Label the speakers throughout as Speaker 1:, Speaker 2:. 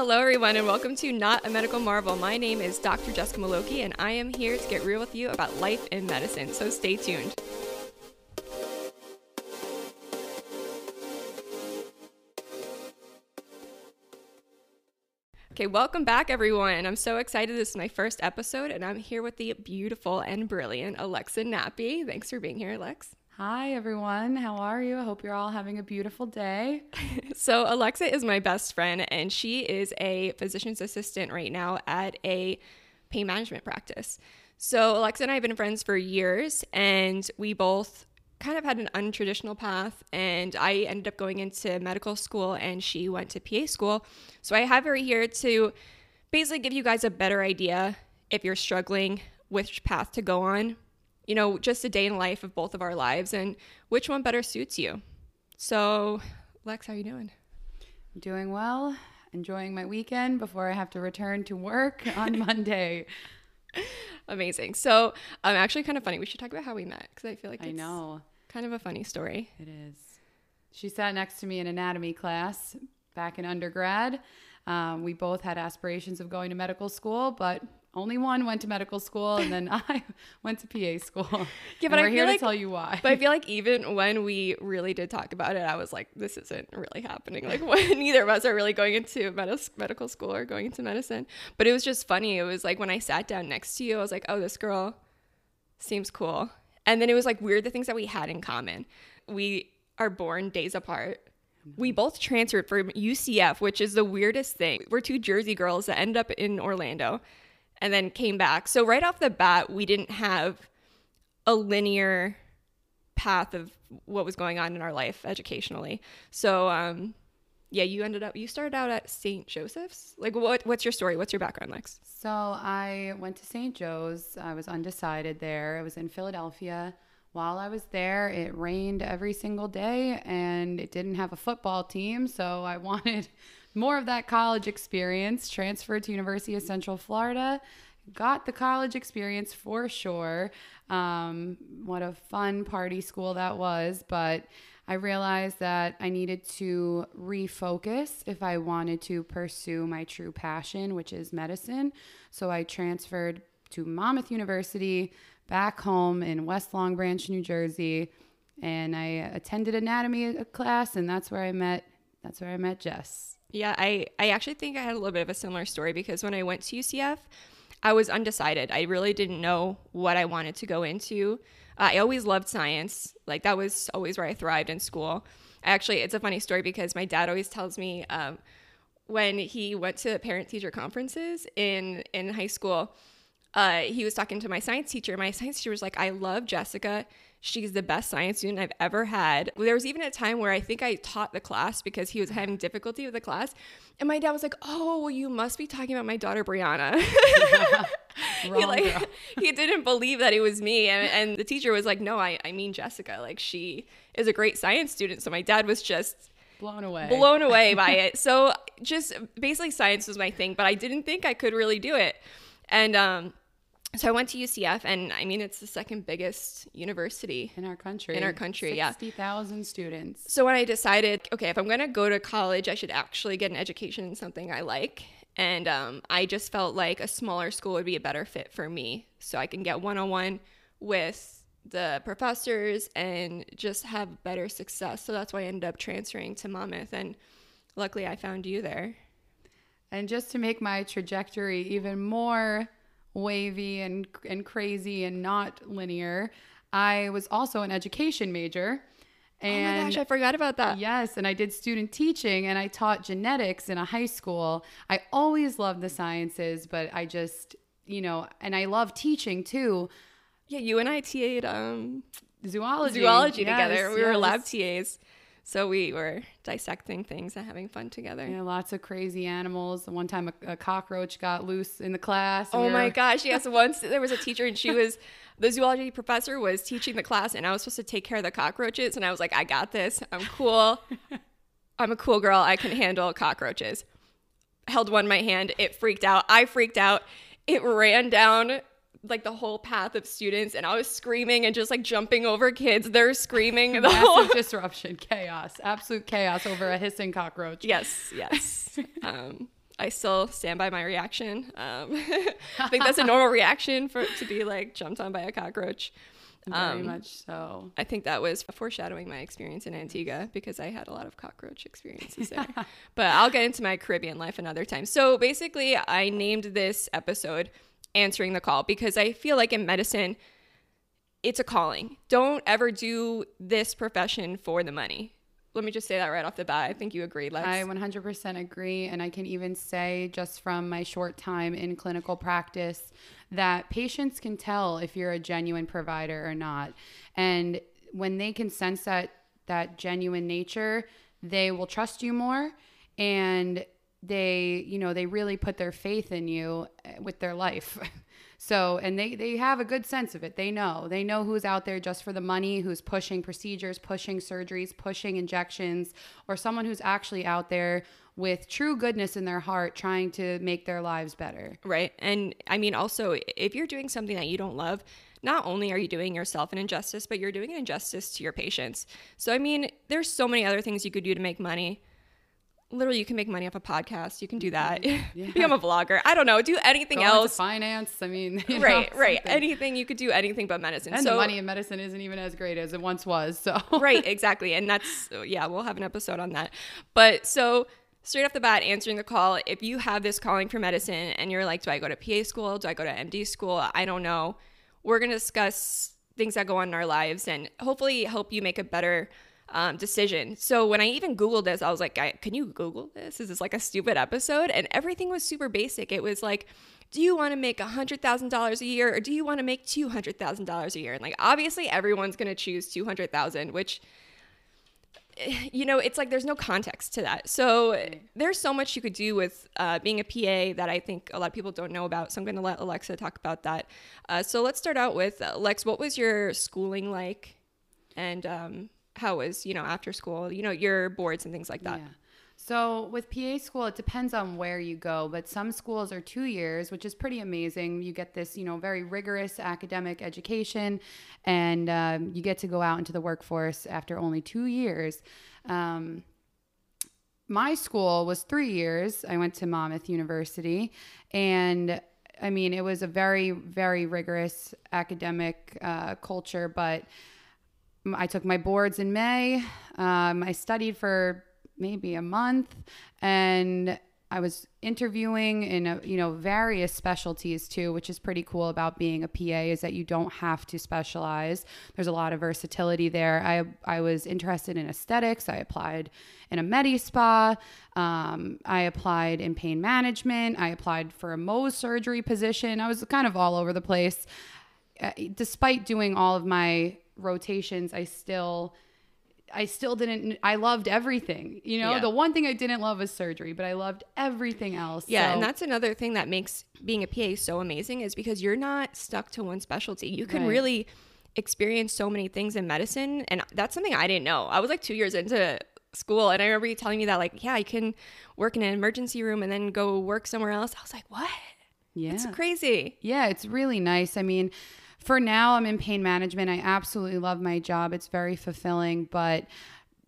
Speaker 1: Hello, everyone, and welcome to Not a Medical Marvel. My name is Dr. Jessica Maloki, and I am here to get real with you about life in medicine. So stay tuned. Okay, welcome back, everyone. I'm so excited. This is my first episode, and I'm here with the beautiful and brilliant Alexa Nappy. Thanks for being here, Alex.
Speaker 2: Hi, everyone. How are you? I hope you're all having a beautiful day.
Speaker 1: So, Alexa is my best friend, and she is a physician's assistant right now at a pain management practice. So, Alexa and I have been friends for years, and we both kind of had an untraditional path. And I ended up going into medical school, and she went to PA school. So, I have her here to basically give you guys a better idea if you're struggling, which path to go on you know, just a day in life of both of our lives and which one better suits you. So, Lex, how are you doing?
Speaker 2: Doing well. Enjoying my weekend before I have to return to work on Monday.
Speaker 1: Amazing. So, um, actually, kind of funny. We should talk about how we met because I feel like
Speaker 2: I know
Speaker 1: kind of a funny story.
Speaker 2: it is. She sat next to me in anatomy class back in undergrad. Um, we both had aspirations of going to medical school, but only one went to medical school, and then I went to PA school.
Speaker 1: Yeah, but
Speaker 2: And
Speaker 1: I
Speaker 2: we're here
Speaker 1: like-
Speaker 2: to tell you why.
Speaker 1: But I feel like even when we really did talk about it, I was like, this isn't really happening. Like, when neither of us are really going into med- medical school or going into medicine. But it was just funny. It was like when I sat down next to you, I was like, oh, this girl seems cool. And then it was like weird the things that we had in common. We are born days apart. We mm-hmm. both transferred from UCF, which is the weirdest thing. We're two Jersey girls that end up in Orlando and then came back. So right off the bat, we didn't have a linear path of what was going on in our life educationally. So um yeah, you ended up you started out at St. Joseph's. Like what what's your story? What's your background, Lex?
Speaker 2: So I went to St. Joe's. I was undecided there. I was in Philadelphia. While I was there, it rained every single day and it didn't have a football team. So I wanted more of that college experience. Transferred to University of Central Florida. Got the college experience for sure. Um, what a fun party school that was. But I realized that I needed to refocus if I wanted to pursue my true passion, which is medicine. So I transferred to Monmouth University back home in West Long Branch, New Jersey, and I attended anatomy class, and that's where I met. That's where I met Jess.
Speaker 1: Yeah, I I actually think I had a little bit of a similar story because when I went to UCF, I was undecided. I really didn't know what I wanted to go into. I always loved science. Like that was always where I thrived in school. Actually, it's a funny story because my dad always tells me um, when he went to parent teacher conferences in in high school, uh, he was talking to my science teacher. My science teacher was like, "I love Jessica. She's the best science student I've ever had." There was even a time where I think I taught the class because he was having difficulty with the class, and my dad was like, "Oh, well, you must be talking about my daughter Brianna." he like he didn't believe that it was me, and, and the teacher was like, "No, I I mean Jessica. Like she is a great science student." So my dad was just
Speaker 2: Blown away.
Speaker 1: blown away by it. So just basically science was my thing, but I didn't think I could really do it. And um, so I went to UCF, and I mean it's the second biggest university.
Speaker 2: in our country.
Speaker 1: In our country, yeah.
Speaker 2: Sixty thousand students.
Speaker 1: So when I decided, okay, if I'm gonna go to college, I should actually get an education in something I like. And um, I just felt like a smaller school would be a better fit for me, so I can get one on one with the professors and just have better success. So that's why I ended up transferring to Monmouth, and luckily I found you there.
Speaker 2: And just to make my trajectory even more wavy and and crazy and not linear, I was also an education major.
Speaker 1: oh my
Speaker 2: And
Speaker 1: gosh, I forgot about that.
Speaker 2: yes, and I did student teaching and I taught genetics in a high school. I always loved the sciences, but I just, you know, and I love teaching too.
Speaker 1: Yeah, you and I TA'd um,
Speaker 2: Zoology.
Speaker 1: zoology
Speaker 2: Yes,
Speaker 1: together. We were lab. TAs. So we were dissecting things and having fun together.
Speaker 2: Yeah, lots of crazy animals. One time a, a cockroach got loose in the class.
Speaker 1: Oh
Speaker 2: we
Speaker 1: my
Speaker 2: were-
Speaker 1: gosh, yes. Once there was a teacher and she was, the zoology professor was teaching the class and I was supposed to take care of the cockroaches. And I was like, I got this. I'm cool. I'm a cool girl. I can handle cockroaches. Held one in my hand. It freaked out. I freaked out. It ran down like the whole path of students and I was screaming and just like jumping over kids. They're screaming the whole
Speaker 2: Massive disruption, chaos, absolute chaos over a hissing cockroach.
Speaker 1: Yes, yes. um, I still stand by my reaction. Um, I think that's a normal reaction for to be like jumped on by a cockroach.
Speaker 2: Very
Speaker 1: Um,
Speaker 2: much so.
Speaker 1: I think that was foreshadowing my experience in Antigua because I had a lot of cockroach experiences there. but I'll get into my Caribbean life another time. So basically, I named this episode Answering the Call because I feel like in medicine, it's a calling. Don't ever do this profession for the money. Let me just say that right off the bat. I think you agree.
Speaker 2: I 100% agree. And I can even say, just from my short time in clinical practice, that patients can tell if you're a genuine provider or not. And when they can sense that, that genuine nature, they will trust you more. And they, you know, they really put their faith in you eh, with their life. So, and they, they have a good sense of it. They know. They know who's out there just for the money, who's pushing procedures, pushing surgeries, pushing injections, or someone who's actually out there with true goodness in their heart trying to make their lives better.
Speaker 1: Right. And I mean, also, if you're doing something that you don't love, not only are you doing yourself an injustice, but you're doing an injustice to your patients. So, I mean, there's so many other things you could do to make money. Literally, you can make money off a podcast. You can do that. Mm-hmm. Become a vlogger. I don't know. Do anything
Speaker 2: Go
Speaker 1: else.
Speaker 2: finance. I mean, you know,
Speaker 1: right, right.
Speaker 2: something.
Speaker 1: Anything you could do anything but medicine.
Speaker 2: And
Speaker 1: so
Speaker 2: the money in medicine isn't even as great as it once was. So
Speaker 1: right, exactly. And that's yeah, we'll have an episode on that. But so straight off the bat, answering the call, if you have this calling for medicine and you're like, do I go to PA school? Do I go to MD school? I don't know. We're gonna discuss things that go on in our lives and hopefully help you make a better um, decision. So when I even Googled this, I was like, I, can you Google this? Is this like a stupid episode? And everything was super basic. It was like, do you want to make $100,000 a year or do you want to make $200,000 a year? And like, obviously everyone's going to choose 200,000, which you know, it's like there's no context to that. So there's so much you could do with uh, being a PA that I think a lot of people don't know about. So I'm going to let Alexa talk about that. Uh, so let's start out with uh, Lex. What was your schooling like, and um, how was you know after school? You know your boards and things like that.
Speaker 2: Yeah. So with PA school, it depends on where you go, but some schools are two years, which is pretty amazing. You get this, you know, very rigorous academic education, and um, you get to go out into the workforce after only two years. Um, my school was three years. I went to Monmouth University, and I mean, it was a very, very rigorous academic uh, culture, but I took my boards in May. Um, I studied for maybe a month and I was interviewing in a, you know various specialties too, which is pretty cool about being a PA is that you don't have to specialize. There's a lot of versatility there. I I was interested in aesthetics. I applied in a med spa. Um, I applied in pain management. I applied for a Mohs surgery position. I was kind of all over the place. Uh, despite doing all of my rotations, I still I still didn't I loved everything. You know,
Speaker 1: Yeah.
Speaker 2: the one thing I didn't love was surgery, but I loved everything else.
Speaker 1: Yeah,
Speaker 2: So-
Speaker 1: and that's another thing that makes being a PA so amazing is because you're not stuck to one specialty. You can
Speaker 2: Right.
Speaker 1: really experience so many things in medicine, and that's something I didn't know. I was like two years into school, and I remember you telling me that, like, yeah, I can work in an emergency room and then go work somewhere else. I was like, what?
Speaker 2: yeah.
Speaker 1: It's crazy.
Speaker 2: Yeah, it's really nice. I mean, for now, I'm in pain management. I absolutely love my job. It's very fulfilling, but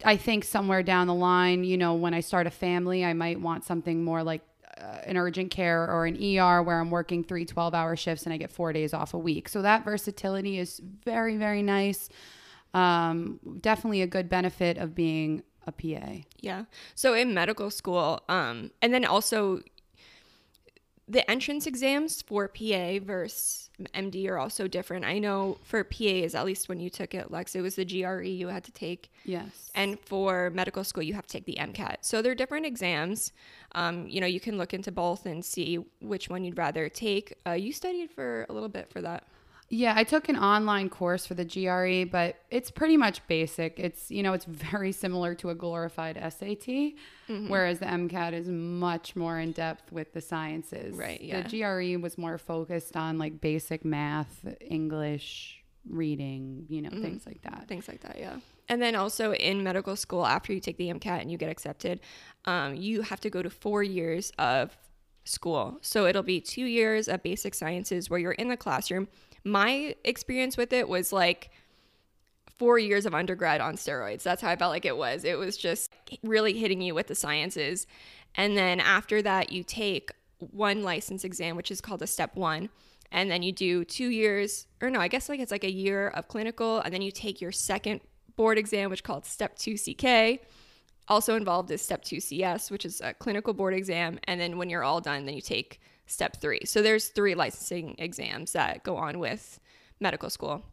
Speaker 2: I think somewhere down the line, you know, when I start a family, I might want something more like uh, an urgent care or an ER where I'm working three 12 hour shifts and I get four days off a week. So that versatility is very, very nice. Um, definitely a good benefit of being a PA.
Speaker 1: Yeah. So in medical school, um, and then also the entrance exams for PA versus MD are also different. I know for PAs, at least when you took it, Lex, it was the GRE you had to take.
Speaker 2: Yes.
Speaker 1: And for medical school, you have to take the MCAT. So they're different exams. Um, you know, you can look into both and see which one you'd rather take. Uh, you studied for a little bit for that.
Speaker 2: Yeah, I took an online course for the GRE, but it's pretty much basic. It's, you know, it's very similar to a glorified SAT, whereas the MCAT is much more in depth with the sciences.
Speaker 1: Right, yeah.
Speaker 2: The GRE was more focused on like basic math, English, reading, you know, things like that.
Speaker 1: things like that yeah and then also in medical school after you take the mcat and you get accepted um, you have to go to four years of school so it'll be two years of basic sciences where you're in the classroom my experience with it was like four years of undergrad on steroids that's how i felt like it was it was just really hitting you with the sciences And then after that, you take one license exam, which is called a step one. And then you do two years, or no, I guess like it's like a year of clinical. And then you take your second board exam, which called step two CK. Also involved is step two CS, which is a clinical board exam. And then when you're all done, then you take step three. So there's three licensing exams that go on with medical school.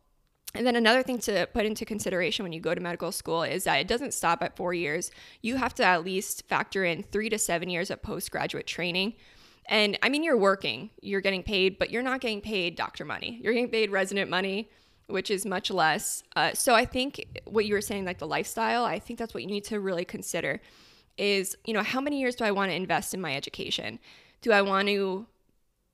Speaker 1: And then another thing to put into consideration when you go to medical school is that it doesn't stop at four years. You have to at least factor in three to seven years of postgraduate training. And I mean, you're working, you're getting paid, but you're not getting paid doctor money. You're getting paid resident money, which is much less. Uh, so I think what you were saying, like the lifestyle, I think that's what you need to really consider is, you know, how many years do I want to invest in my education? Do I want to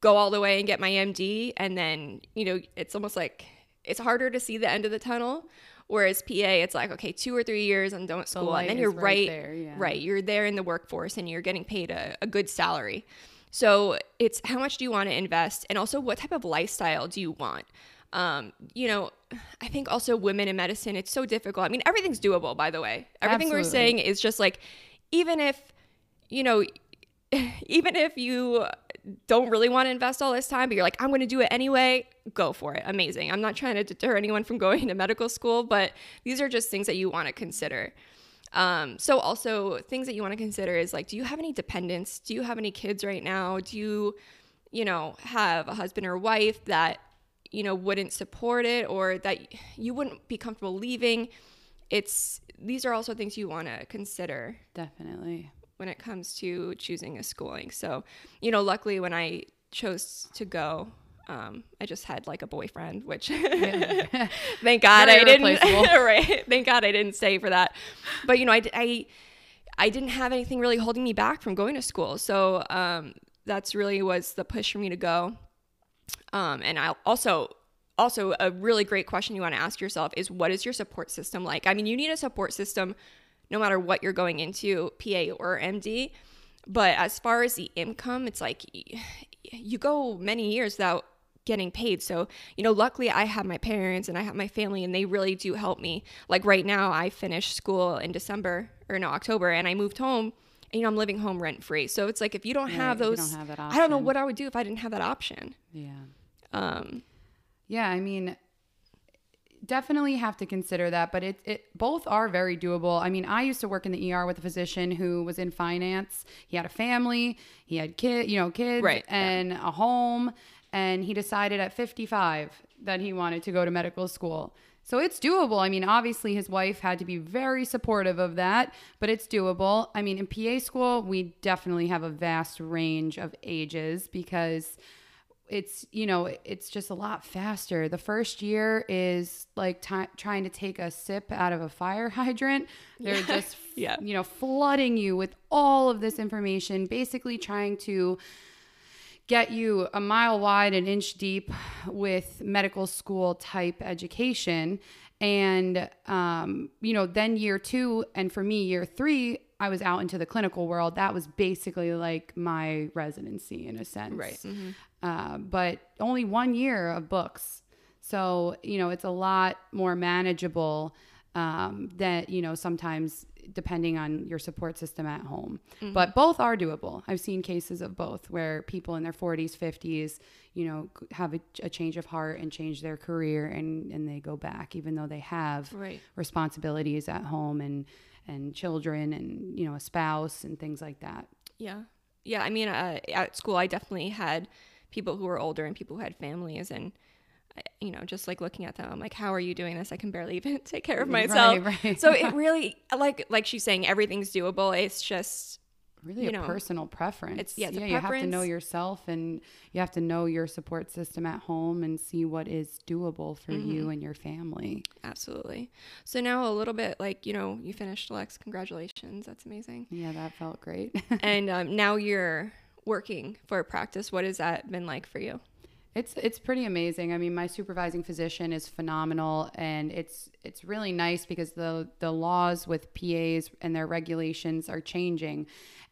Speaker 1: go all the way and get my MD? And then, you know, it's almost like it's harder to see the end of the tunnel. Whereas PA, it's like, okay, two or three years and don't school. And then you're right, right,
Speaker 2: there, yeah.
Speaker 1: right. You're there in the workforce and you're getting paid a, a good salary. So it's how much do you want to invest? And also, what type of lifestyle do you want? Um, you know, I think also women in medicine, it's so difficult. I mean, everything's doable, by the way. Everything we're saying is just like, even if, you know, even if you don't really want to invest all this time, but you're like, I'm going to do it anyway, go for it. Amazing. I'm not trying to deter anyone from going to medical school, but these are just things that you want to consider. Um, so also things that you want to consider is like, do you have any dependents? Do you have any kids right now? Do you, you know, have a husband or wife that, you know, wouldn't support it or that you wouldn't be comfortable leaving? It's, these are also things you want to consider
Speaker 2: Definitely.
Speaker 1: When it comes to choosing a schooling. So, you know, luckily when I chose to go, um, I just had like a boyfriend, which thank God
Speaker 2: Very
Speaker 1: I didn't. right, thank God I didn't stay for that. But you know, I, I I didn't have anything really holding me back from going to school. So um, that's really was the push for me to go. Um, and I also also a really great question you want to ask yourself is what is your support system like? I mean, you need a support system no matter what you're going into, PA or MD. But as far as the income, it's like you go many years without getting paid. So, you know, luckily I have my parents and I have my family and they really do help me. Like right now, I finished school in December or no, October and I moved home and, you know, I'm living home rent free. So it's like if you don't have
Speaker 2: Right, you
Speaker 1: those,
Speaker 2: don't have
Speaker 1: I don't know what I would do if I didn't have that option.
Speaker 2: Yeah.
Speaker 1: Um,
Speaker 2: Yeah, I mean, definitely have to consider that, but it, it both are very doable. I mean, I used to work in the ER with a physician who was in finance. He had a family, he had kid, you know, kids,
Speaker 1: Right, yeah.
Speaker 2: and a home, and he decided at 55 that he wanted to go to medical school. So it's doable. I mean, obviously his wife had to be very supportive of that, but it's doable. I mean, in PA school, we definitely have a vast range of ages because it's you know it's just a lot faster. The first year is like ti trying to take a sip out of a fire hydrant. They're just
Speaker 1: Yeah.
Speaker 2: you know flooding you with all of this information basically trying to get you a mile wide and inch deep with medical school type education. And um, you know then year two and for me year three i was out into the clinical world that was basically like my residency in a sense
Speaker 1: Right.
Speaker 2: uh, but only one year of books. So, you know, it's a lot more manageable um, that, you know, sometimes depending on your support system at home. But both are doable. I've seen cases of both where people in their 40s, 50s, you know, have a, a change of heart and change their career and, and they go back, even though they have
Speaker 1: Right.
Speaker 2: responsibilities at home and, and children and, you know, a spouse and things like that.
Speaker 1: Yeah. Yeah. I mean, uh, at school, I definitely had people who were older and people who had families. And, you know, just like looking at them, I'm like, how are you doing this? I can barely even take care of myself.
Speaker 2: Right, right.
Speaker 1: So it really, like, like she's saying, everything's doable. It's just,
Speaker 2: really
Speaker 1: you
Speaker 2: a
Speaker 1: know,
Speaker 2: personal preference.
Speaker 1: it's- yeah, it's a
Speaker 2: you have to know yourself and you have to know your support system at home and see what is doable for
Speaker 1: Mm-hmm.
Speaker 2: you and your family.
Speaker 1: absolutely. So now a little bit like, you know, you finished Lex. Congratulations. That's amazing.
Speaker 2: Yeah, that felt great.
Speaker 1: and um, now you're working for a practice. What has that been like for you?
Speaker 2: It's it's pretty amazing. I mean, my supervising physician is phenomenal, and it's it's really nice because the the laws with PAs and their regulations are changing.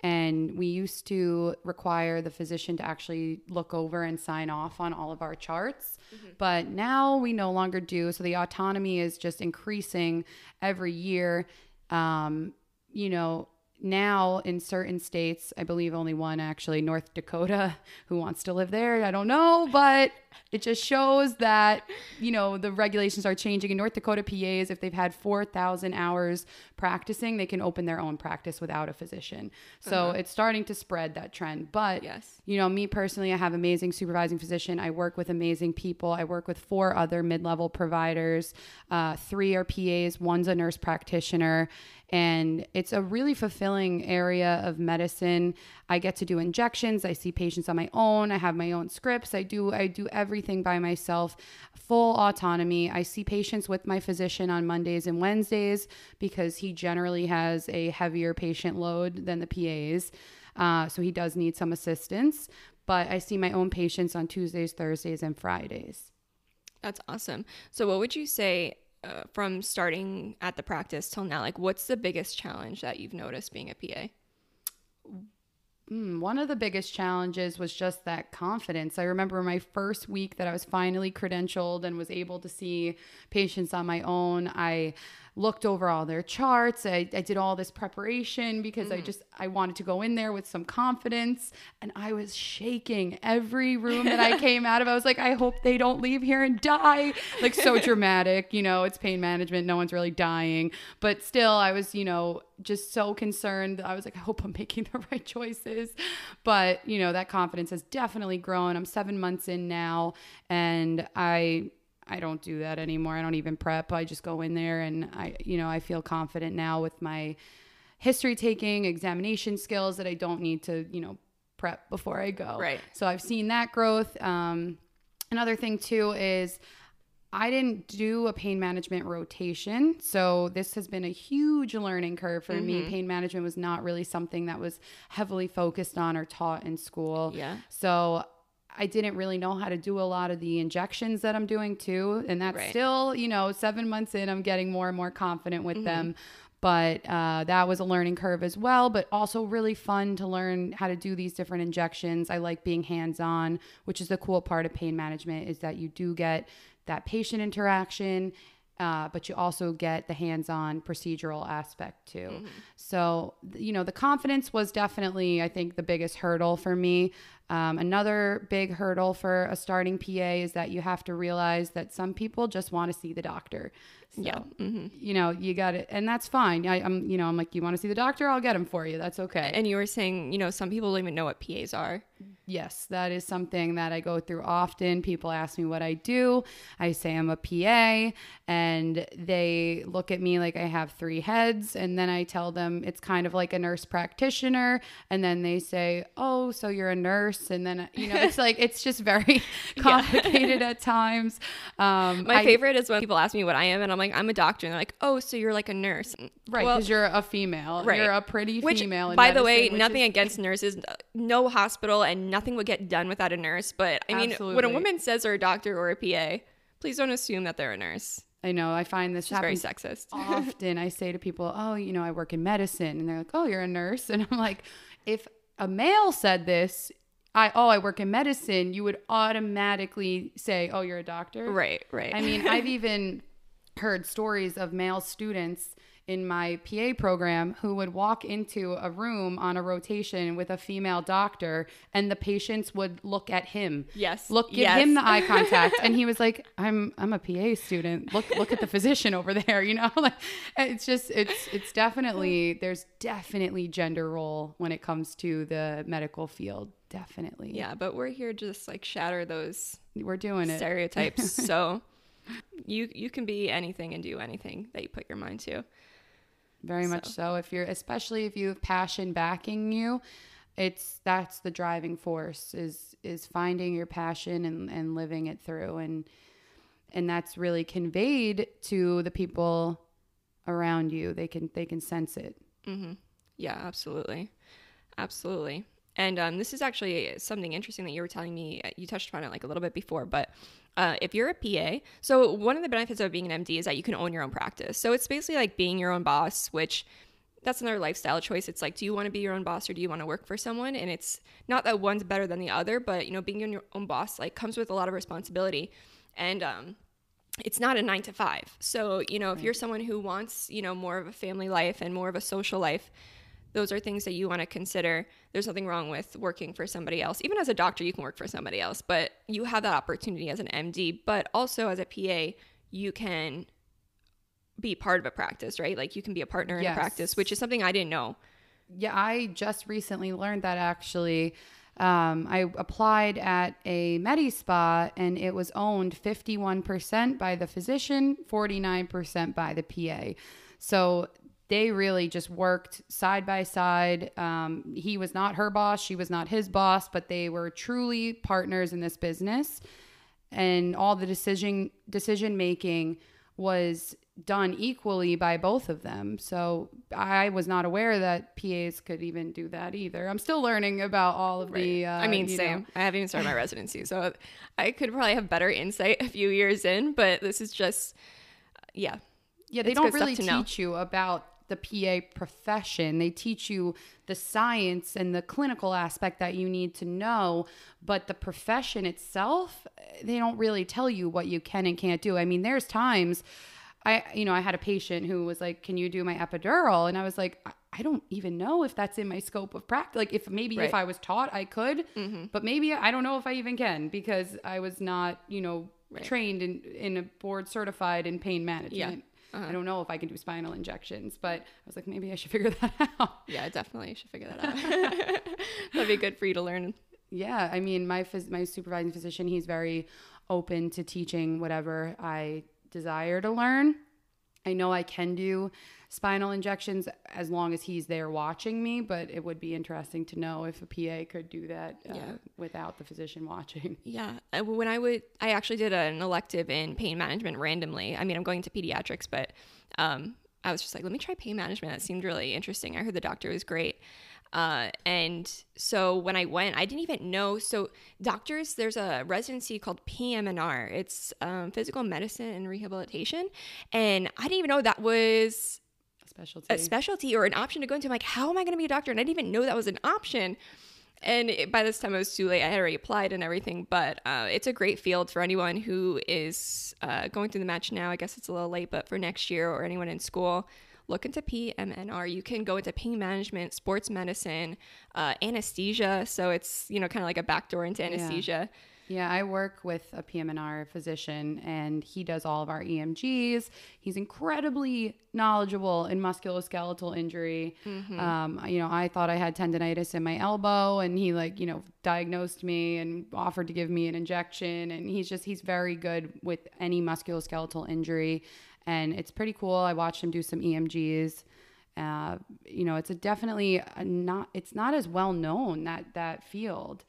Speaker 2: And we used to require the physician to actually look over and sign off on all of our charts, but now we no longer do. So the autonomy is just increasing every year. Um, you know, now in certain states, I believe only one actually, North Dakota, who wants to live there. I don't know, but it just shows that, you know, the regulations are changing. In North Dakota, PAs, if they've had 4,000 hours practicing, they can open their own practice without a physician. So
Speaker 1: Uh-huh.
Speaker 2: it's starting to spread that trend. But,
Speaker 1: Yes.
Speaker 2: you know, me personally, I have amazing supervising physician. I work with amazing people. I work with four other mid level providers. Uh, three are PAs, one's a nurse practitioner. And it's a really fulfilling area of medicine. I get to do injections. I see patients on my own. I have my own scripts. I do I do everything by myself. Full autonomy. I see patients with my physician on Mondays and Wednesdays because he generally has a heavier patient load than the PAs. Uh, so he does need some assistance. But I see my own patients on Tuesdays, Thursdays, and Fridays.
Speaker 1: That's awesome. So, what would you say uh, from starting at the practice till now? Like, what's the biggest challenge that you've noticed being a PA?
Speaker 2: Mm, one of the biggest challenges was just that confidence. I remember my first week that I was finally credentialed and was able to see patients on my own. I looked over all their charts. I, I did all this preparation because I mm. just I wanted to go in there with some confidence and I was shaking every room that I came out of. I was like, I hope they don't leave here and die. Like so dramatic, you know, it's pain management, no one's really dying. But still I was, you know, just so concerned. I was like, I hope I'm making the right choices. But, you know, that confidence has definitely grown. I'm seven months in now and I I don't do that anymore. I don't even prep. I just go in there and I, you know, I feel confident now with my history taking, examination skills that I don't need to, you know, prep before I go.
Speaker 1: Right.
Speaker 2: So I've seen that growth. Um, another thing too is I didn't do a pain management rotation. So this has been a huge learning curve for me. Pain management was not really something that was heavily focused on or taught in school.
Speaker 1: Yeah.
Speaker 2: So I didn't really know how to do a lot of the injections that I'm doing too. And that's
Speaker 1: Right.
Speaker 2: still, you know, seven months in, I'm getting more and more confident
Speaker 1: Mm-hmm.
Speaker 2: with them. But uh, that was a learning curve as well, but also really fun to learn how to do these different injections. I like being hands on, which is the cool part of pain management is that you do get that patient interaction. Uh, but you also get the hands-on procedural aspect too.
Speaker 1: Mm-hmm.
Speaker 2: So you know, the confidence was definitely, I think, the biggest hurdle for me. Um, another big hurdle for a starting PA is that you have to realize that some people just want to see the doctor. So,
Speaker 1: Yeah. hmm
Speaker 2: you know, you got it, and that's fine. I, I'm, you know, I'm like, you want to see the doctor? I'll get him for you. That's okay.
Speaker 1: And you were saying, you know, some people don't even know what PAs are.
Speaker 2: Yes, that is something that I go through often. People ask me what I do. I say I'm a PA, and they look at me like I have three heads. And then I tell them it's kind of like a nurse practitioner. And then they say, Oh, so you're a nurse. And then, you know, it's like, it's just very complicated at times. Um,
Speaker 1: My
Speaker 2: I-
Speaker 1: favorite is when people ask me what I am, and I'm like, I'm a doctor, and they're like, Oh, so you're like a nurse,
Speaker 2: Right,
Speaker 1: Well,
Speaker 2: because you're a female.
Speaker 1: Right.
Speaker 2: You're a pretty
Speaker 1: which,
Speaker 2: female.
Speaker 1: by the way, nothing
Speaker 2: is-
Speaker 1: against nurses. No hospital and nothing would get done without a nurse. But I mean, when a woman says they're a doctor or a PA, please don't assume that they're a nurse.
Speaker 2: I know. I find this
Speaker 1: very sexist.
Speaker 2: often I say to people, "Oh, you know, I work in medicine," and they're like, "Oh, you're a nurse," and I'm like, if a male said this, I oh, I work in medicine, you would automatically say, "Oh, you're a doctor."
Speaker 1: right, right.
Speaker 2: I mean, I've even heard stories of male students in my PA program who would walk into a room on a rotation with a female doctor and the patients would look at him.
Speaker 1: Yes.
Speaker 2: Look give
Speaker 1: Yes.
Speaker 2: him the eye contact and he was like, I'm I'm a PA student. Look look at the physician over there, you know? Like it's just it's it's definitely there's definitely gender role when it comes to the medical field. Definitely.
Speaker 1: yeah, but we're here to just like shatter those
Speaker 2: We're doing it.
Speaker 1: stereotypes. so you you can be anything and do anything that you put your mind to.
Speaker 2: Very much so. If you're, especially if you have passion backing you, it's that's the driving force is is finding your passion and and living it through and and that's really conveyed to the people around you. They can they can sense it. Mm-hmm.
Speaker 1: Yeah, absolutely. Absolutely. And um, this is actually something interesting that you were telling me. uh, You touched upon it like a little bit before, but uh, if you're a PA, so one of the benefits of being an MD is that you can own your own practice. So it's basically like being your own boss, which that's another lifestyle choice. It's like, do you want to be your own boss or do you want to work for someone? And it's not that one's better than the other, but you know, being your own boss like comes with a lot of responsibility. And um, it's not a nine to five. So, you know, if you're someone who wants, you know, more of a family life and more of a social life, those are things that you want to consider. There's nothing wrong with working for somebody else. Even as a doctor, you can work for somebody else, but you have that opportunity as an MD, but also as a PA, you can be part of a practice, right? Like you can be a partner in
Speaker 2: Yes.
Speaker 1: a practice, which is something I didn't know.
Speaker 2: Yeah, I just recently learned that actually. Um, I applied at a Medi Spa and it was owned 51% by the physician, 49% by the PA. So they really just worked side by side. Um, he was not her boss, she was not his boss, but they were truly partners in this business. And all the decision decision making was done equally by both of them. So I was not aware that PAs could even do that either. I'm still learning about all of the. Uh,
Speaker 1: I mean, same.
Speaker 2: know-
Speaker 1: I haven't even started my residency, so I could probably have better insight a few years in, but this is just, yeah.
Speaker 2: yeah, they don't really
Speaker 1: to know.
Speaker 2: teach you about the PA profession. They teach you the science and the clinical aspect that you need to know, but the profession itself, they don't really tell you what you can and can't do. I mean, there's times I, you know, I had a patient who was like, "Can you do my epidural?" And I was like, "I- "I don't even know if that's in my scope of practice. Like, if maybe if
Speaker 1: Right. Mm-hmm.
Speaker 2: I was taught, I could, but maybe I don't know if I even can because I was not, you know,
Speaker 1: Right.
Speaker 2: trained in in a board certified in pain management.
Speaker 1: Uh-huh.
Speaker 2: I don't know if I can do spinal injections, but I was like, maybe I should figure that out.
Speaker 1: Yeah, definitely should figure that out. That'd be good for you to learn.
Speaker 2: Yeah, I mean, my phys- my supervising physician, he's very open to teaching whatever I desire to learn. I know I can do spinal injections as long as he's there watching me, but it would be interesting to know if a PA could do that uh,
Speaker 1: Yeah.
Speaker 2: without the physician watching.
Speaker 1: Yeah, when I would, I actually did an elective in pain management randomly. I mean, I'm going to pediatrics, but um, I was just like, let me try pain management. That seemed really interesting. I heard the doctor was great. Uh, and so when I went, I didn't even know. So doctors, there's a residency called PM&R. It's um, physical medicine and rehabilitation, and I didn't even know that was
Speaker 2: Specialty.
Speaker 1: a specialty or an option to go into. I'm like, how am I going to be a doctor? And I didn't even know that was an option. And it, by this time, it was too late. I had already applied and everything. But uh, it's a great field for anyone who is uh, going through the match now. I guess it's a little late, but for next year or anyone in school, look into PM&R. You can go into pain management, sports medicine, uh, anesthesia. So it's you know kind of like a backdoor into anesthesia.
Speaker 2: Yeah, I work with a PM&R physician and he does all of our EMGs. He's incredibly knowledgeable in musculoskeletal injury. Um, you know, I thought I had tendonitis in my elbow and he like, you know, diagnosed me and offered to give me an injection and he's just he's very good with any musculoskeletal injury and it's pretty cool. I watched him do some EMGs uh, you know, it's a definitely a not. It's not as well known that that field.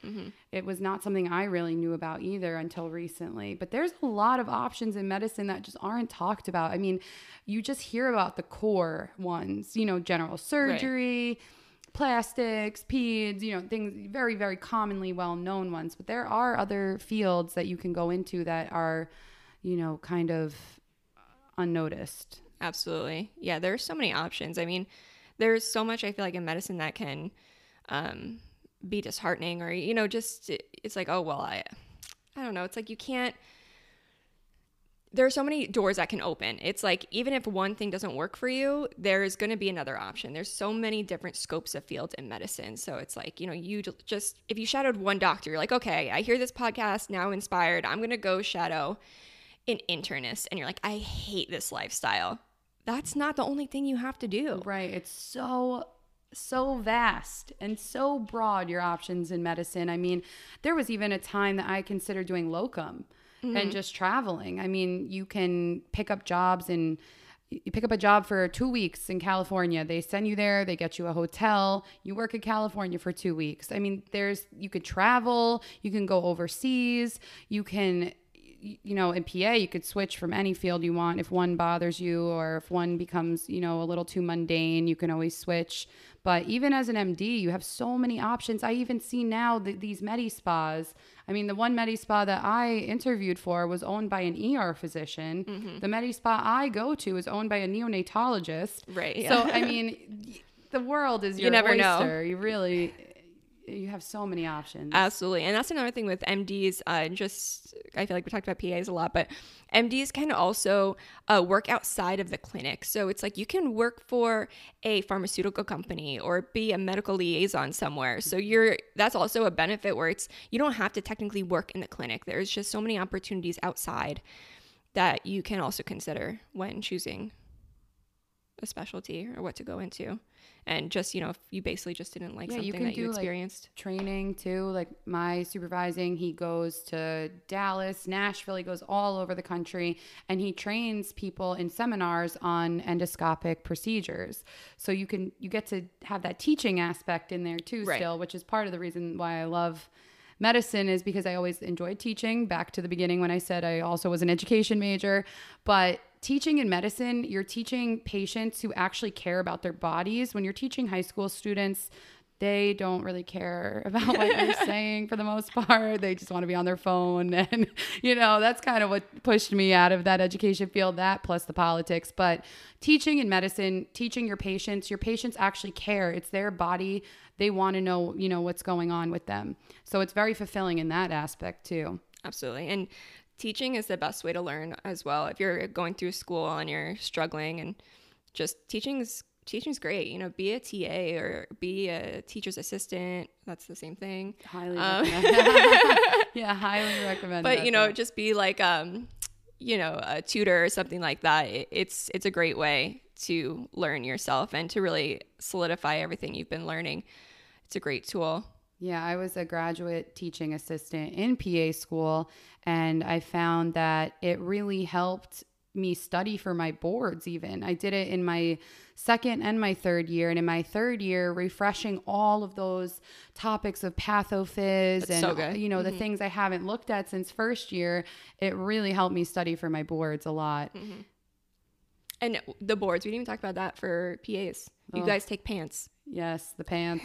Speaker 2: It was not something I really knew about either until recently. But there's a lot of options in medicine that just aren't talked about. I mean, you just hear about the core ones. You know, general surgery. Plastics, peds, you know, things very, very commonly well known ones. But there are other fields that you can go into that are, you know, kind of unnoticed.
Speaker 1: Absolutely. Yeah, there are so many options. I mean, there's so much I feel like in medicine that can um, be disheartening or you know just it's like, oh well, I I don't know. It's like you can't there are so many doors that can open. It's like even if one thing doesn't work for you, there's going to be another option. There's so many different scopes of fields in medicine. So it's like, you know, you just if you shadowed one doctor, you're like, "Okay, I hear this podcast, now inspired. I'm going to go shadow an internist." And you're like, "I hate this lifestyle." That's not the only thing you have to do.
Speaker 2: Right. It's so so vast and so broad your options in medicine. I mean, there was even a time that I considered doing locum and mm-hmm. just traveling. I mean, you can pick up jobs and you pick up a job for 2 weeks in California. They send you there, they get you a hotel, you work in California for 2 weeks. I mean, there's you could travel, you can go overseas, you can you know, in PA, you could switch from any field you want. If one bothers you or if one becomes, you know, a little too mundane, you can always switch. But even as an MD, you have so many options. I even see now that these Medi spas. I mean, the one Medi spa that I interviewed for was owned by an ER physician. The Medi spa I go to is owned by a neonatologist.
Speaker 1: Right,
Speaker 2: So. I mean, the world is
Speaker 1: You
Speaker 2: your
Speaker 1: never know.
Speaker 2: oyster. You really, you have so many options.
Speaker 1: Absolutely. And that's another thing with MDs. Uh, just, I feel like we talked about PAs a lot, but MDs can also uh, work outside of the clinic. So it's like you can work for a pharmaceutical company or be a medical liaison somewhere. So you're, that's also a benefit where it's, you don't have to technically work in the clinic. There's just so many opportunities outside that you can also consider when choosing a specialty or what to go into and just you know if you basically just didn't like
Speaker 2: Yeah, you
Speaker 1: something
Speaker 2: can
Speaker 1: that you
Speaker 2: do, like,
Speaker 1: experienced
Speaker 2: training too. Like my supervising, he goes to Dallas, Nashville, he goes all over the country and he trains people in seminars on endoscopic procedures. So you can you get to have that teaching aspect in there too
Speaker 1: Right.
Speaker 2: still, which is part of the reason why I love medicine is because I always enjoyed teaching. Back to the beginning when I said I also was an education major, but teaching in medicine, you're teaching patients who actually care about their bodies. When you're teaching high school students, they don't really care about what you're saying for the most part. They just want to be on their phone. And, you know, that's kind of what pushed me out of that education field, that plus the politics. But teaching in medicine, teaching your patients, your patients actually care. It's their body. They want to know, you know, what's going on with them. So it's very fulfilling in that aspect too.
Speaker 1: absolutely and teaching is the best way to learn as well. If you're going through school and you're struggling and just teaching's teaching's great you know be a ta or be a teacher's assistant that's the same thing.
Speaker 2: Highly
Speaker 1: Um,
Speaker 2: recommend. yeah, highly recommend.
Speaker 1: but you know just be like um you know a tutor or something like that. It- it's it's a great way to learn yourself and to really solidify everything you've been learning. It's a great tool
Speaker 2: Yeah, I was a graduate teaching assistant in PA school, and I found that it really helped me study for my boards, even. I did it in my second and my third year. And in my third year, refreshing all of those topics of pathophys
Speaker 1: That's
Speaker 2: and,
Speaker 1: so
Speaker 2: you know, the mm-hmm. things I haven't looked at since first year. It really helped me study for my boards a lot. Mm-hmm.
Speaker 1: And the boards we didn't even talk about that for pas you
Speaker 2: Oh.
Speaker 1: guys take PANCE
Speaker 2: Yes, the PANCE.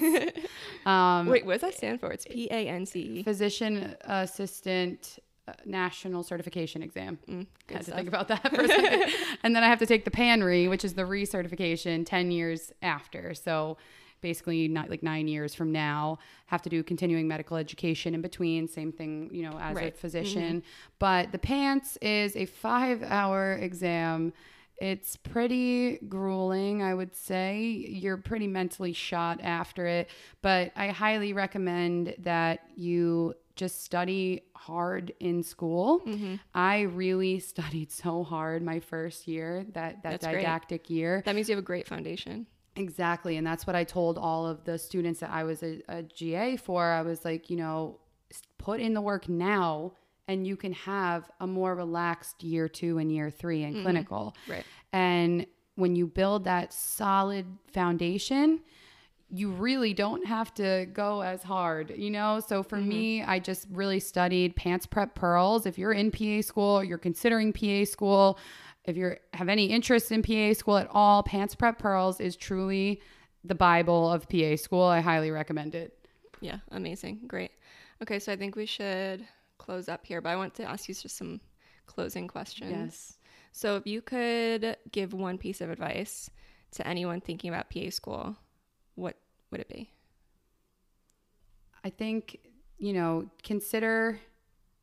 Speaker 2: um,
Speaker 1: wait what does that stand for it's P A N C.
Speaker 2: physician assistant uh, national certification exam.
Speaker 1: Mm, good
Speaker 2: had to think about that for a second. and then I have to take the PANRE, which is the recertification 10 years after. So basically not like nine years from now, have to do continuing medical education in between. Same thing, you know, as
Speaker 1: Right.
Speaker 2: a physician. But the PANCE is a five hour exam. It's pretty grueling, I would say. You're pretty mentally shot after it, but I highly recommend that you just study hard in school.
Speaker 1: Mm-hmm.
Speaker 2: I really studied so hard my first year, that that
Speaker 1: That's great.
Speaker 2: didactic year.
Speaker 1: that means you have a great foundation
Speaker 2: Exactly. And that's what I told all of the students that I was a, a GA for. I was like, you know, put in the work now and you can have a more relaxed year two and year three in mm-hmm. clinical.
Speaker 1: right
Speaker 2: And when you build that solid foundation, you really don't have to go as hard, you know? So for mm-hmm. me, I just really studied PANCE Prep Pearls. If you're in PA school, you're considering PA school, if you have any interest in PA school at all, PANCE Prep Pearls is truly the Bible of PA school. I highly recommend it.
Speaker 1: yeah amazing great okay so i think we should close up here but i want to ask you just some closing questions so if you could give one piece of advice to anyone thinking about pa school what would it be
Speaker 2: I think, you know, consider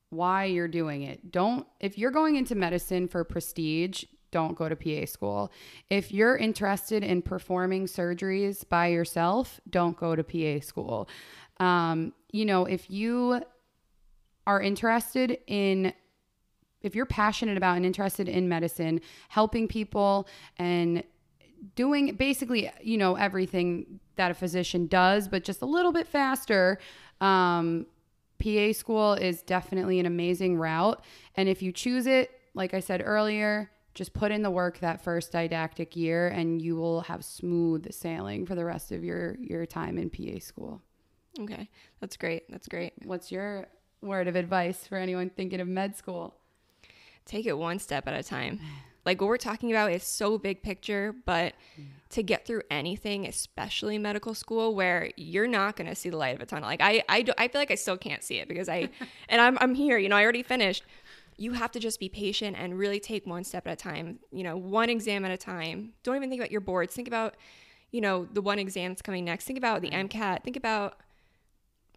Speaker 2: why you're doing it. Don't, if you're going into medicine for prestige, don't go to PA school. If you're interested in performing surgeries by yourself, don't go to PA school. Um, you know, if you are interested in if you're passionate about and interested in medicine, helping people and doing basically, you know, everything that a physician does, but just a little bit faster, um, PA school is definitely an amazing route. And if you choose it, like I said earlier, just put in the work that first didactic year and you will have smooth sailing for the rest of your, your time in PA school.
Speaker 1: okay that's great that's great
Speaker 2: What's your word of advice for anyone thinking of med school?
Speaker 1: take it one step at a time. Like what we're talking about is so big picture, but to get through anything, especially medical school, where you're not going to see the light of a tunnel. Like I, I, do, I feel like I still can't see it because I, and I'm, I'm here. You know, I already finished. You have to just be patient and really take one step at a time. You know, one exam at a time. Don't even think about your boards. Think about, you know, the one exam that's coming next. Think about the MCAT. Think about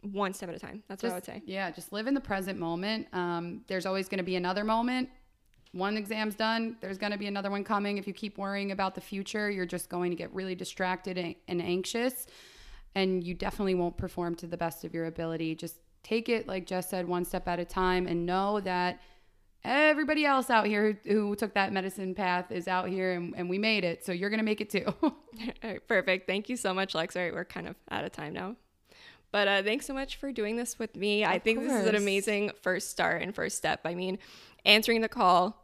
Speaker 1: one step at a time. That's
Speaker 2: just,
Speaker 1: what I would say.
Speaker 2: Yeah, just live in the present moment. Um, there's always going to be another moment. One exam's done. There's going to be another one coming. If you keep worrying about the future, you're just going to get really distracted and, and anxious, and you definitely won't perform to the best of your ability. Just take it, like Jess said, one step at a time, and know that everybody else out here who, who took that medicine path is out here, and, and we made it. So you're going to make it too.
Speaker 1: All right, perfect. Thank you so much, Lex. All right, we're kind of out of time now. But uh, thanks so much for doing this with me. Of I think course. this is an amazing first start and first step. I mean, answering the call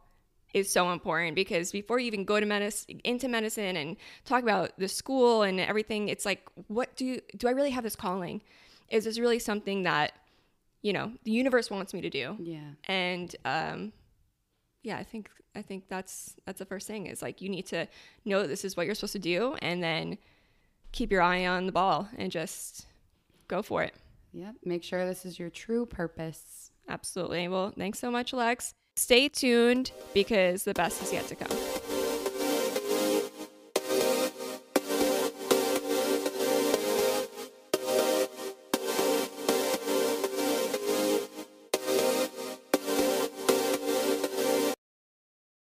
Speaker 1: is so important because before you even go to medicine into medicine and talk about the school and everything, it's like, what do you, do I really have this calling? Is this really something that you know the universe wants me to do?
Speaker 2: Yeah.
Speaker 1: And um, yeah, I think I think that's that's the first thing is like you need to know this is what you're supposed to do, and then keep your eye on the ball and just go for it.
Speaker 2: Yep. Make sure this is your true purpose.
Speaker 1: Absolutely. Well, thanks so much, Lex. Stay tuned because the best is yet to come.